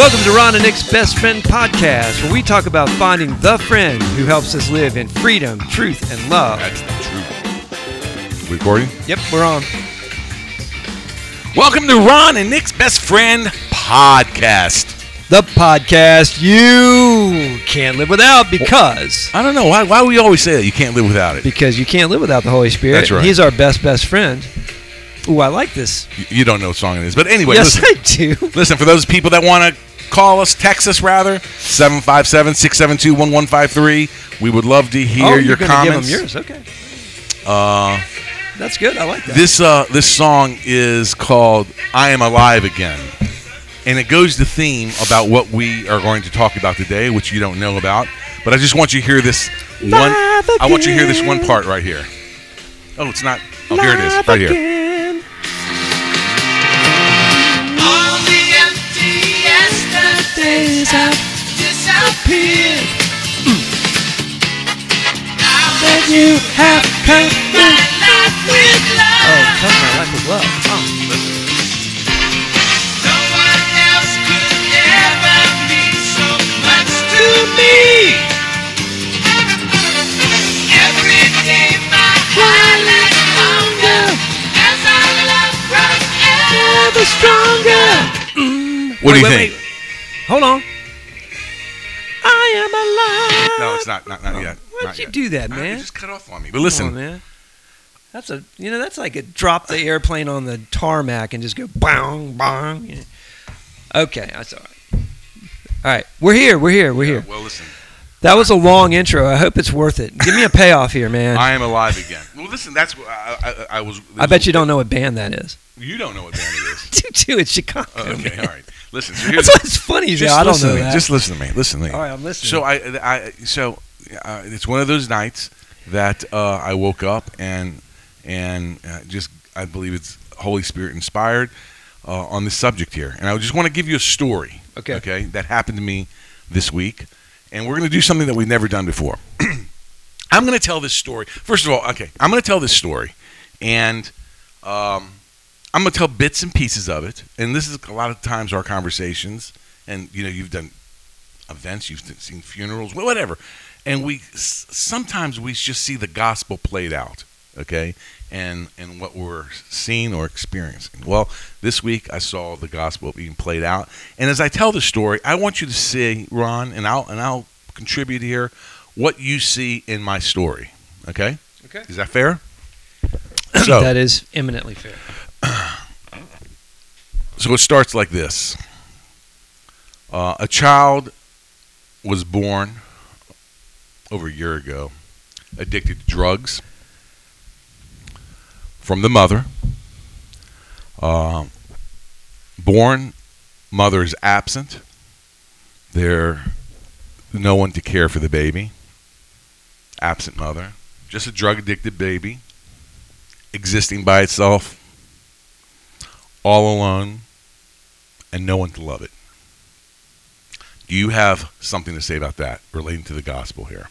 Welcome to Ron and Nick's Best Friend Podcast, where we talk about finding the friend who helps us live in freedom, truth, and love. That's the truth. Recording? Yep, we're on. Welcome to Ron and Nick's Best Friend Podcast. The podcast you can't live without because I don't know. Why, why we always say that? You can't live without it. because you can't live without the Holy Spirit. That's right. He's our best best friend. Ooh, I like this. You- You don't know what song it is. But anyway, yes, listen. I do. Listen, for those people that want to call us, text us rather, 757 672 1153. We would love to hear oh, your comments. give him yours. Okay, Uh, that's good. I like that. this, uh, this song is called I Am Alive Again. And it goes to theme about what we are going to talk about today, which you don't know about. But I just want you to hear this one. I want you to hear this one part right here. Oh, it's not. Oh, here it is, right here. Disappeared. Now mm. that You have come. my life with love, Oh, come my life with love. Oh. no one else could ever mean so much to me. Every day my heart is longer as our love grows ever stronger. What do you Wait, think? wait, wait. Hold on. It's not. Not, not yet. Why'd Not you yet. do that, man? You just cut off on me. But listen, on, man. That's a you know that's like a drop the airplane on the tarmac and just go bang bang. Yeah. Okay, that's all right. All right, we're here. We're here. We're here. Well, listen. That was a long intro. I hope it's worth it. Give me a payoff here, man. I am alive again. Well, listen. That's what I, I, I was. I bet you don't know what band that is. You don't know what band it is. Dude, dude, it's Chicago. Oh, okay, man. all right. Listen. So here's That's what's funny. just I don't know me. that. Just listen to me. Listen to me. all right, I'm listening. So I, I so uh, it's one of those nights that uh, I woke up and and uh, just I believe it's Holy Spirit inspired uh, on this subject here, and I just want to give you a story. Okay. Okay, that happened to me this week, and we're going to do something that we've never done before. I'm going to tell this story. First of all, okay, I'm going to tell this story, and um, I'm going to tell bits and pieces of it. And this is a lot of times our conversations, and you know, you've done events, you've seen funerals, whatever, and we sometimes we just see the gospel played out, okay, and and what we're seeing or experiencing. Well, this week I saw the gospel being played out, and as I tell the story, I want you to see Ron, and I'll and I'll contribute here what you see in my story. Okay, Okay. is that fair? So that is eminently fair. So it starts like this uh, A child was born over a year ago, addicted to drugs from the mother. Uh, born, mother is absent. There, no one to care for the baby. Absent mother, just a drug addicted baby, existing by itself, all alone, and no one to love it. Do you have something to say about that relating to the gospel here?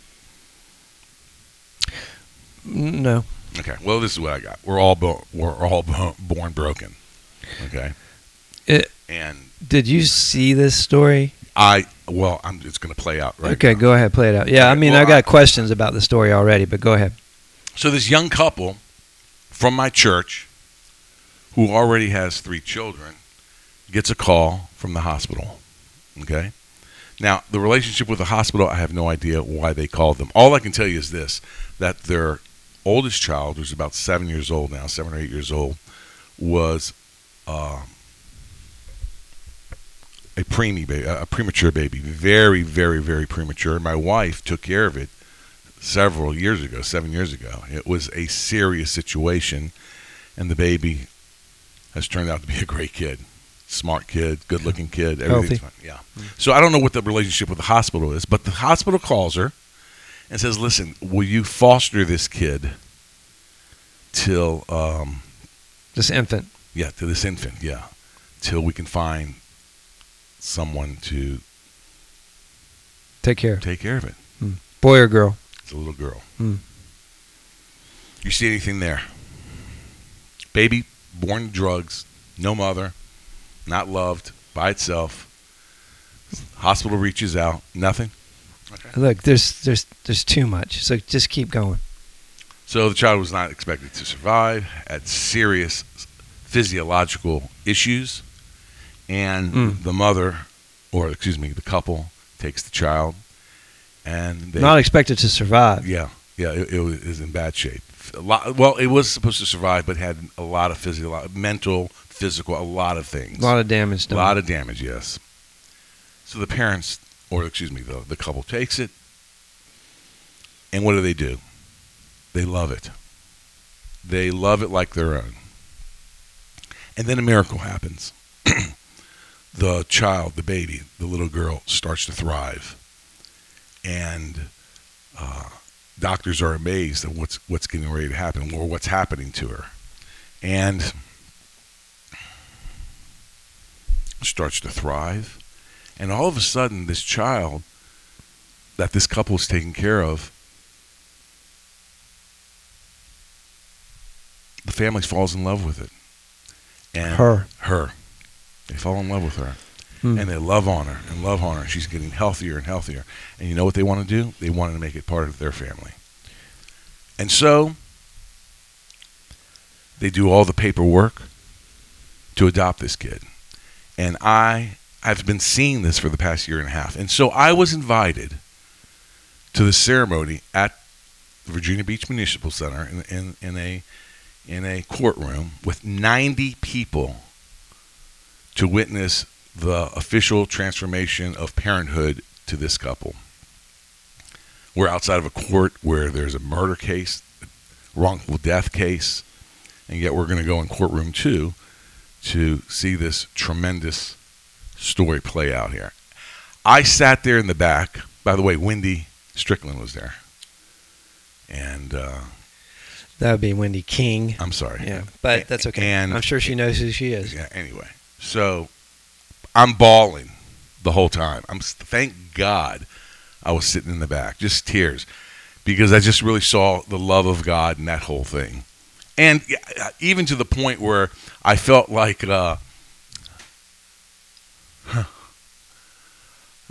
No. Okay. Well, this is what I got. We're all bo- we're all bo- born broken. Okay. It- and Did you see this story? I well, I'm it's going to play out right. okay, now. go ahead, play it out. Yeah, I mean, well, I got I- questions about the story already, but go ahead. So this young couple from my church, who already has three children, gets a call from the hospital. Okay. Now the relationship with the hospital, I have no idea why they called them. All I can tell you is this: that their oldest child, who's about seven years old now, seven or eight years old, was uh, a preemie baby, a premature baby, very, very, very premature. My wife took care of it several years ago, seven years ago. It was a serious situation, and the baby has turned out to be a great kid, smart kid, good-looking kid. Everything's Healthy. fine. Yeah. So I don't know what the relationship with the hospital is, but the hospital calls her and says, "Listen, will you foster this kid till, um, This infant. yeah, to this infant, yeah, till we can find someone to Take care. take care of it." Boy or girl? It's a little girl. Hmm. You see anything there? Baby born to drugs, no mother, not loved by itself. Hospital reaches out, nothing. Look, there's there's there's too much. So just keep going. So the child was not expected to survive, had serious physiological issues, and Mm. the mother, or excuse me, the couple takes the child, and they, Not expected to survive. yeah, yeah, it, it was in bad shape. A lot, well, it was supposed to survive, but had a lot of physical, mental, physical, a lot of things. A lot of damage Done. A lot of damage, yes. So the parents, or excuse me, the, the couple takes it, and what do they do? They love it. They love it like their own. And then a miracle happens. the child, the baby, the little girl starts to thrive. And uh, doctors are amazed at what's, what's getting ready to happen or what's happening to her. And starts to thrive. And all of a sudden, this child that this couple is taking care of, the family falls in love with it. And Her. Her. They fall in love with her. Hmm. And they love on her and love on her. She's getting healthier and healthier. And you know what they want to do? They want to make it part of their family. And so they do all the paperwork to adopt this kid. And I I've been seeing this for the past year and a half. And so I was invited to the ceremony at the Virginia Beach Municipal Center in, in, in a in a courtroom with 90 people to witness the official transformation of parenthood to this couple. We're outside of a court where there's a murder case, wrongful death case, and yet we're going to go in courtroom two to see this tremendous story play out here. I sat there in the back. By the way, Wendy Strickland was there. And uh, That would be Wendy King. I'm sorry. Yeah, but that's okay. And I'm sure she knows who she is. yeah, anyway, so I'm bawling the whole time. I'm thank God I was sitting in the back, just tears, because I just really saw the love of God in that whole thing, and even to the point where I felt like uh,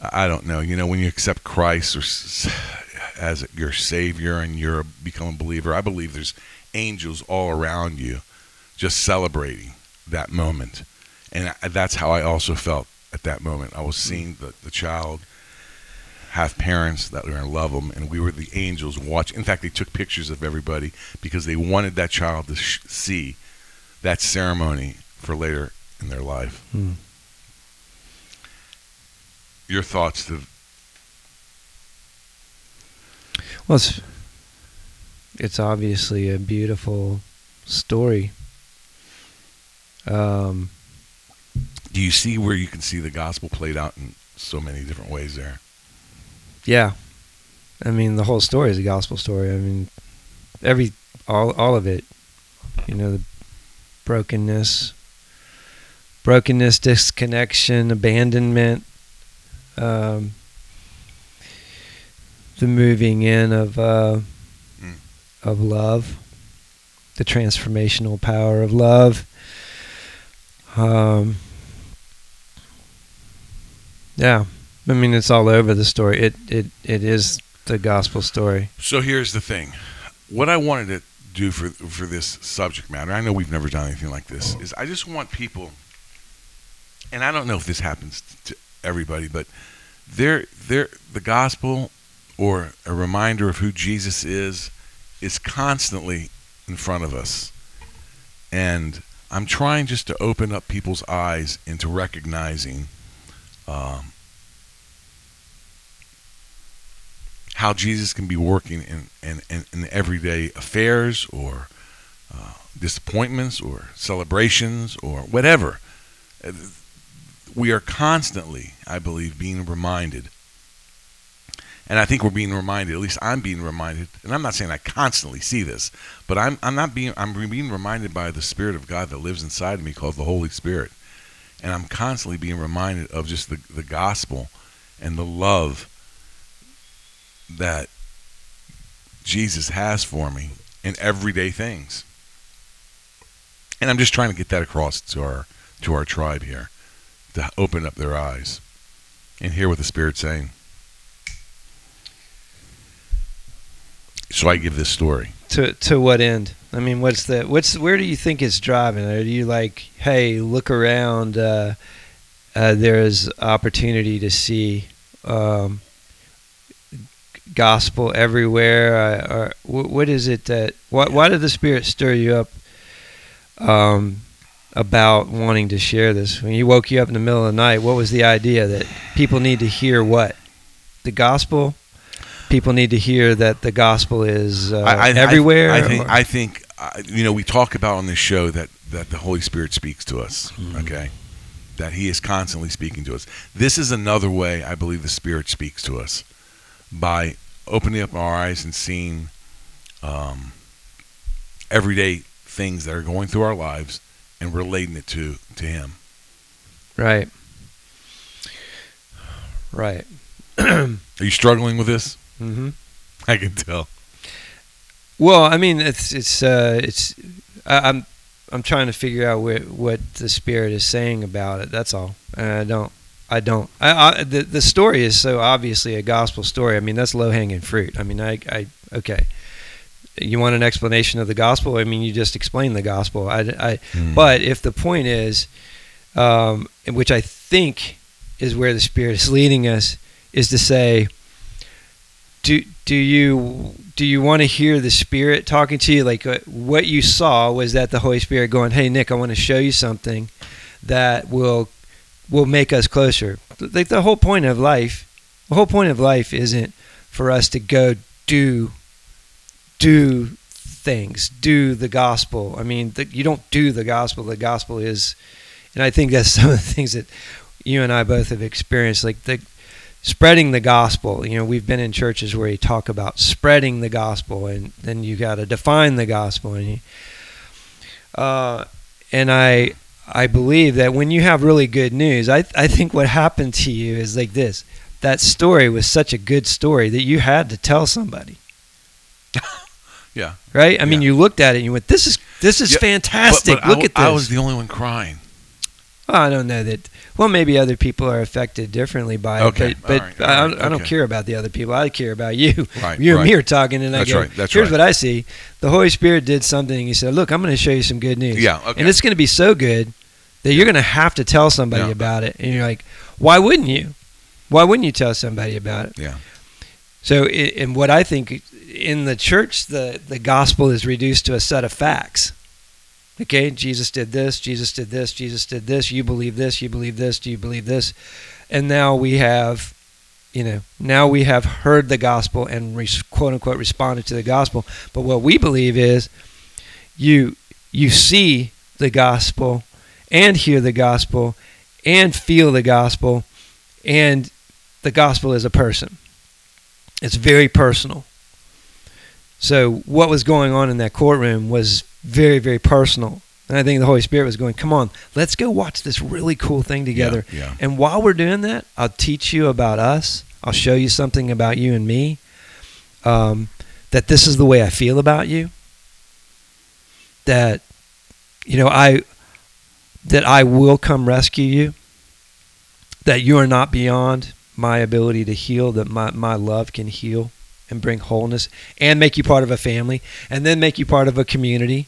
I don't know, you know, when you accept Christ or as your Savior and you're a, become a believer, I believe there's angels all around you, just celebrating that moment. And I- that's how I also felt at that moment. I was seeing the, the child have parents that were going to love them, and we were the angels watch. In fact, they took pictures of everybody because they wanted that child to sh- see that ceremony for later in their life. Hmm. Your thoughts to Well, it's, it's obviously a beautiful story. Um, do you see where you can see the gospel played out in so many different ways there? yeah, I mean the whole story is a gospel story. I mean, every all all of it. You know, the brokenness, brokenness, disconnection, abandonment, um, the moving in of uh, Mm. of love, the transformational power of love. Um, yeah, I mean it's all over the story. It it it is the gospel story. So here's the thing. What I wanted to do for for this subject matter, I know we've never done anything like this, is I just want people and I don't know if this happens to everybody, but they're, they're, the gospel or a reminder of who Jesus is is constantly in front of us. And I'm trying just to open up people's eyes into recognizing um, how Jesus can be working in, in, in, in everyday affairs or uh, disappointments or celebrations or whatever. We are constantly, I believe, being reminded. And I think we're being reminded, at least I'm being reminded, and I'm not saying I constantly see this, but I'm, I'm not being, I'm being reminded by the Spirit of God that lives inside of me called the Holy Spirit. And I'm constantly being reminded of just the, the gospel and the love that Jesus has for me in everyday things. And I'm just trying to get that across to our to our tribe here to open up their eyes. and hear what the Spirit's saying. So I give this story. To to what end? I mean, what's the what's where do you think it's driving? Are you like, hey, look around? Uh, uh, there is opportunity to see um, gospel everywhere. Uh, or wh- what is it that? Why, why did the Spirit stir you up um, about wanting to share this? When He woke you up in the middle of the night, what was the idea that people need to hear? What the gospel? People need to hear that the gospel is uh, I, I, everywhere. I, I think. I think. Uh, you know, we talk about on this show that that the Holy Spirit speaks to us. Mhm. Okay, that He is constantly speaking to us. This is another way I believe the Spirit speaks to us by opening up our eyes and seeing um, everyday things that are going through our lives and relating it to to Him. Right. Right. Are you struggling with this? Mm-hmm. I can tell. Well, I mean, it's it's uh, it's I, I'm I'm trying to figure out what what the spirit is saying about it. That's all. And I don't. I don't. I, I the the story is so obviously a gospel story. I mean, that's low hanging fruit. I mean, I I okay. You want an explanation of the gospel? I mean, you just explain the gospel. I, I Hmm. But if the point is, um, which I think is where the Spirit is leading us, is to say, do do you do you want to hear the Spirit talking to you? Like uh, what you saw was that the Holy Spirit going, "Hey Nick, I want to show you something that will will make us closer." Like the whole point of life, the whole point of life isn't for us to go do do things, do the gospel. I mean, the, you don't do the gospel. The gospel is, and I think that's some of the things that you and I both have experienced. Like the spreading the gospel. You know, we've been in churches where you talk about spreading the gospel, and then you got to define the gospel. And you, uh, and I I believe that when you have really good news, I I think what happened to you is like this. That story was such a good story that you had to tell somebody. Yeah. Right? I mean, Yeah. you looked at it and you went, "This is this is Yeah, fantastic. But, but Look I, at this." I was the only one crying. Well, I don't know that. Well, maybe other people are affected differently by Okay, it, but, but I, right, don't, I don't okay. care about the other people. I care about you. Right. you and me are talking, and That's I go, right, that's "Here's right. what I see: the Holy Spirit did something. He said, "Look, I'm going to show you some good news." Yeah. Okay. and it's going to be so good that you're going to have to tell somebody Yeah. about it. And you're like, "Why wouldn't you? Why wouldn't you tell somebody about it?" Yeah. So, in what I think in the church, the the gospel is reduced to a set of facts. Okay, Jesus did this, Jesus did this, Jesus did this. You believe this, you believe this, do you believe this? And now we have, you know, now we have heard the gospel and res, quote unquote responded to the gospel. But what we believe is, you you see the gospel, and hear the gospel, and feel the gospel, and the gospel is a person. It's very personal. So what was going on in that courtroom was very, very personal. And I think the Holy Spirit was going, come on, let's go watch this really cool thing together. Yeah. yeah. And while we're doing that, I'll teach you about us. I'll show you something about you and me. Um, that this is the way I feel about you. That, you know, I that I will come rescue you. That you are not beyond my ability to heal. That my, my love can heal and bring wholeness and make you part of a family and then make you part of a community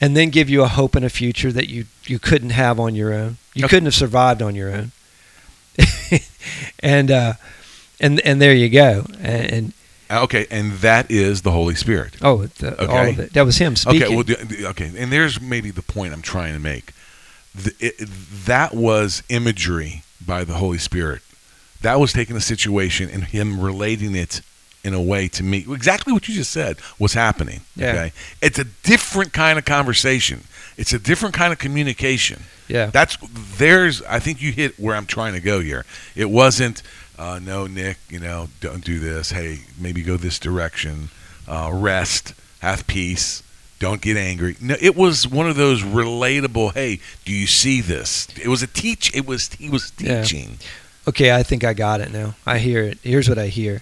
and then give you a hope and a future that you, you couldn't have on your own. You Okay. couldn't have survived on your own. and uh, and and there you go. And, and Okay, and that is the Holy Spirit. oh, the, all Okay. of it. That was him speaking. Okay, well, the- the- okay, and there's maybe the point I'm trying to make. It, that was imagery by the Holy Spirit. That was taking a situation and him relating it in a way to me exactly what you just said was happening. Yeah. Okay, it's a different kind of conversation. It's a different kind of communication. yeah. That's there's. I think you hit where I'm trying to go here. It wasn't. Uh, no, Nick. You know, don't do this. Hey, maybe go this direction. Uh, rest. Have peace. Don't get angry. No, it was one of those relatable. Hey, do you see this? It was a teach. It was he was Yeah. Okay, I think I got it now. I hear it. Here's what I hear.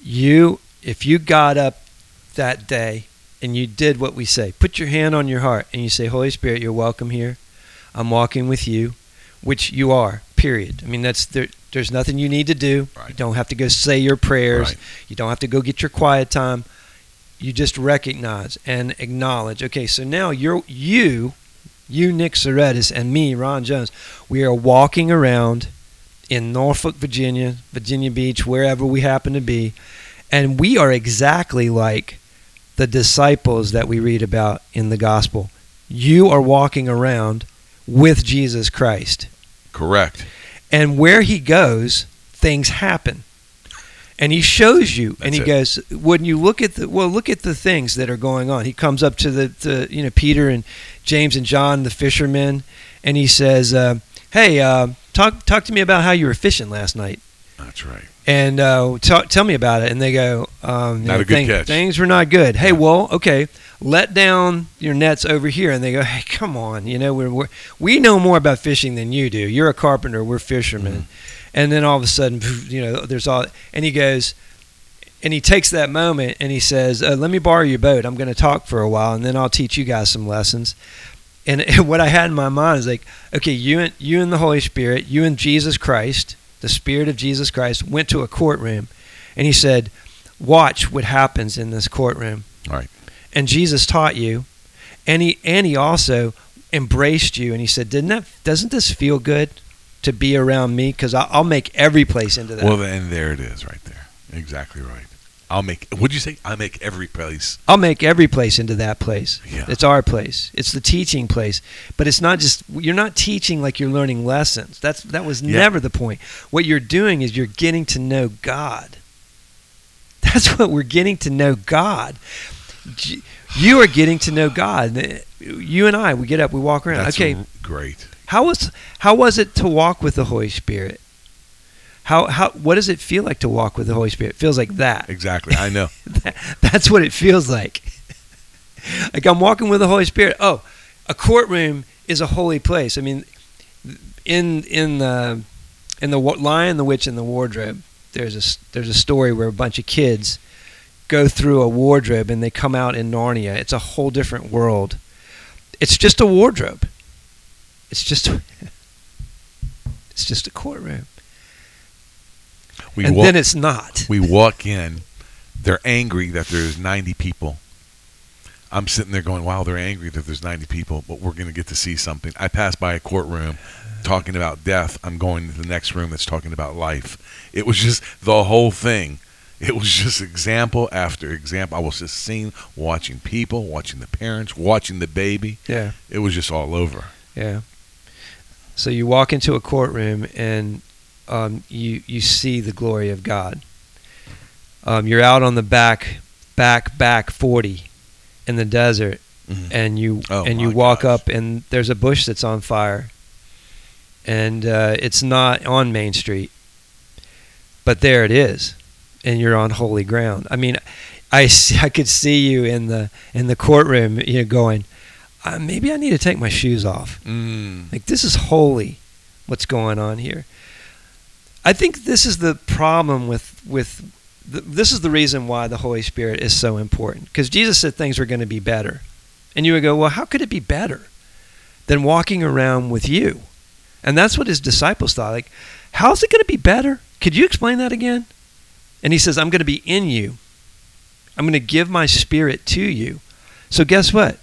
You, if you got up that day and you did what we say, put your hand on your heart and you say, Holy Spirit, you're welcome here. I'm walking with you, which you are, Period. I mean, that's there. There's nothing you need to do. Right. You don't have to go say your prayers. Right. You don't have to go get your quiet time. You just recognize and acknowledge. Okay, so now you're you, you Nick Soretis, and me, Ron Jones. We are walking around in Norfolk, Virginia, Virginia Beach, wherever we happen to be, and we are exactly like the disciples that we read about in the gospel. You are walking around with Jesus Christ. Correct. And where he goes, things happen. And he shows you, and he it. goes, when you look at the well, look at the things that are going on. He comes up to the, the you know Peter and James and John, the fishermen, and he says, uh, "Hey, uh, talk talk to me about how you were fishing last night." That's right. and uh, t- tell me about it. And they go, um, Not a good "Thing- catch." Things were not good. Hey, Yeah. well, okay, let down your nets over here. And they go, hey, come on, you know, we're, we're we know more about fishing than you do. You're a carpenter, we're fishermen. Mm-hmm. And then all of a sudden, you know, there's all, and he goes, and he takes that moment and he says, uh, "Let me borrow your boat. I'm going to talk for a while, and then I'll teach you guys some lessons." And what I had in my mind is like, okay, you and you and the Holy Spirit, you and Jesus Christ, the Spirit of Jesus Christ, went to a courtroom, and he said, "Watch what happens in this courtroom." Right. And Jesus taught you, and he and he also embraced you, and he said, "Didn't that? Doesn't this feel good to be around me? Because I'll make every place into that." Well, and there it is, right there. Exactly right. I'll make. What'd you say? I make every place. I'll make every place into that place. Yeah. It's our place. It's the teaching place. But it's not just you're not teaching like you're learning lessons. That's that was Yeah. never the point. What you're doing is you're getting to know God. That's what we're getting to know God. You are getting to know God. You and I, we get up, we walk around. That's okay, great. how was how was it to walk with the Holy Spirit? How how what does it feel like to walk with the Holy Spirit? It feels like that. Exactly. I know. That's what it feels like. like I'm walking with the Holy Spirit. Oh, a courtroom is a holy place. I mean, in in the in the Lion, the Witch, and the Wardrobe, there's a there's a story where a bunch of kids go through a wardrobe and they come out in Narnia. It's a whole different world. It's just a wardrobe. It's just it's just a courtroom. We and walk. then it's not. we walk in. They're angry that there's 90 people. I'm sitting there going, "Wow, they're angry that there's 90 people, but we're going to get to see something." I pass by a courtroom talking about death. I'm going to the next room that's talking about life. It was just the whole thing. It was just example after example. I was just seeing, watching people, watching the parents, watching the baby. Yeah. It was just all over. Yeah. So you walk into a courtroom and um, you you see the glory of God. Um, you're out on the back back back forty in the desert, Mhm. and you Oh, and you walk gosh. up and there's a bush that's on fire, and uh, it's not on Main Street, but there it is, and you're on holy ground. I mean, I see, I could see you in the in the courtroom, you know, going, uh, maybe I need to take my shoes off. Mm. Like this is holy, what's going on here. I think this is the problem with with the, this is the reason why the Holy Spirit is so important because Jesus said things were going to be better, and you would go, well, how could it be better than walking around with you? And that's what his disciples thought. Like, how's it going to be better? Could you explain that again? And he says, I'm going to be in you. I'm going to give my spirit to you. So guess what?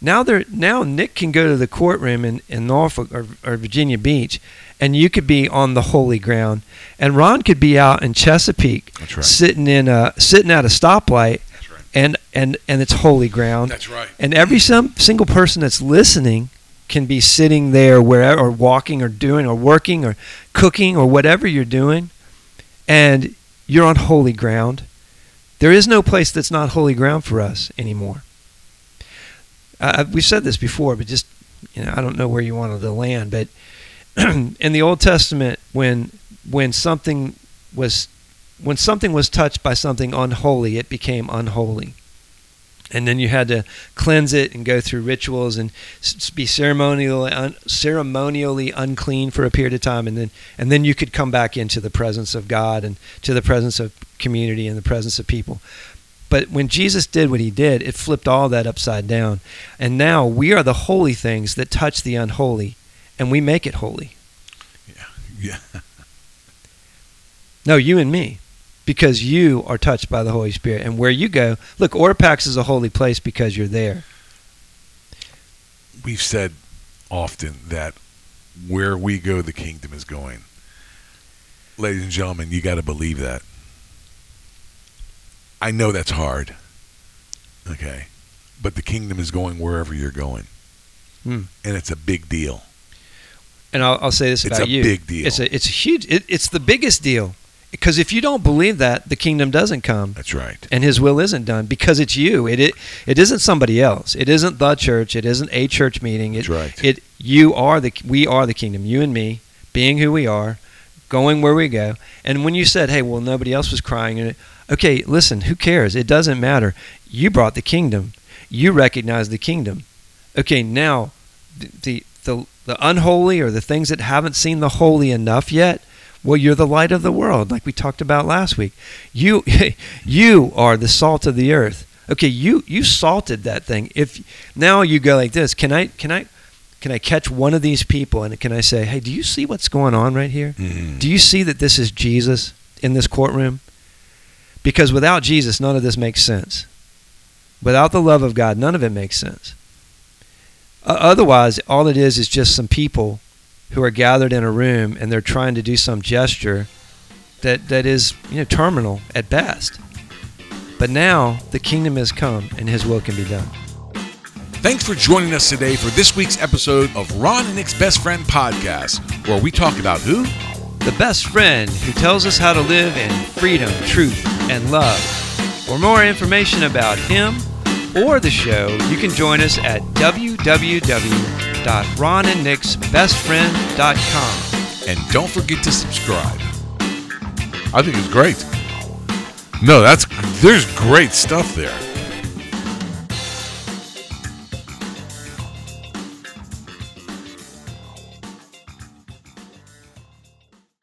Now they're now Nick can go to the courtroom in, in Norfolk or, or Virginia Beach, and you could be on the holy ground, and Ron could be out in Chesapeake, right. sitting in a sitting at a stoplight, right. and and and it's holy ground, That's right. and every some single person that's listening can be sitting there wherever or walking or doing or working or cooking or whatever you're doing, and you're on holy ground. There is no place that's not holy ground for us anymore. Uh, we've said this before, but just you know, I don't know where you wanted to land, but in the Old Testament, when when something was when something was touched by something unholy, it became unholy, and then you had to cleanse it and go through rituals and be ceremonially un, ceremonially unclean for a period of time, and then and then you could come back into the presence of God and to the presence of community and the presence of people. But when Jesus did what he did, it flipped all that upside down. And now we are the holy things that touch the unholy, and we make it holy. Yeah. Yeah. No, you and me. Because you are touched by the Holy Spirit. And where you go, look, Orpax is a holy place because you're there. We've said often that where we go, the kingdom is going. Ladies and gentlemen, you got to believe that. I know that's hard. Okay. But the kingdom is going wherever you're going. Hmm. And it's a big deal. And I'll, I'll say this It's about a you. big deal. It's a, it's a huge, it, it's the biggest deal. Because if you don't believe that, the kingdom doesn't come. That's right. and his will isn't done because it's you it, it it isn't somebody else it isn't the church it isn't a church meeting it, That's right. it you are the we are the kingdom you and me being who we are going where we go and when you said hey well nobody else was crying and it- okay listen who cares it doesn't matter you brought the kingdom you recognize the kingdom okay now the the the, the unholy or the things that haven't seen the holy enough yet well you're the light of the world like we talked about last week. You you are the salt of the earth. Okay you you salted that thing. If now you go like this can i can i can i catch one of these people and can i say hey do you see what's going on right here? Mhm. do you see that this is jesus in this courtroom? Because without jesus none of this makes sense. Without the love of god none of it makes sense Uh, otherwise all it is is just some people who are gathered in a room and they're trying to do some gesture that that is you know terminal at best. But now the kingdom has come and his will can be done. Thanks for joining us today for this week's episode of Ron and Nick's Best Friend podcast, where we talk about who? the best friend who tells us how to live in freedom truth and love. For more information about him or the show you can join us at www.ronandnicksbestfriend.com And don't forget to subscribe. I think it's great. No, that's there's great stuff there.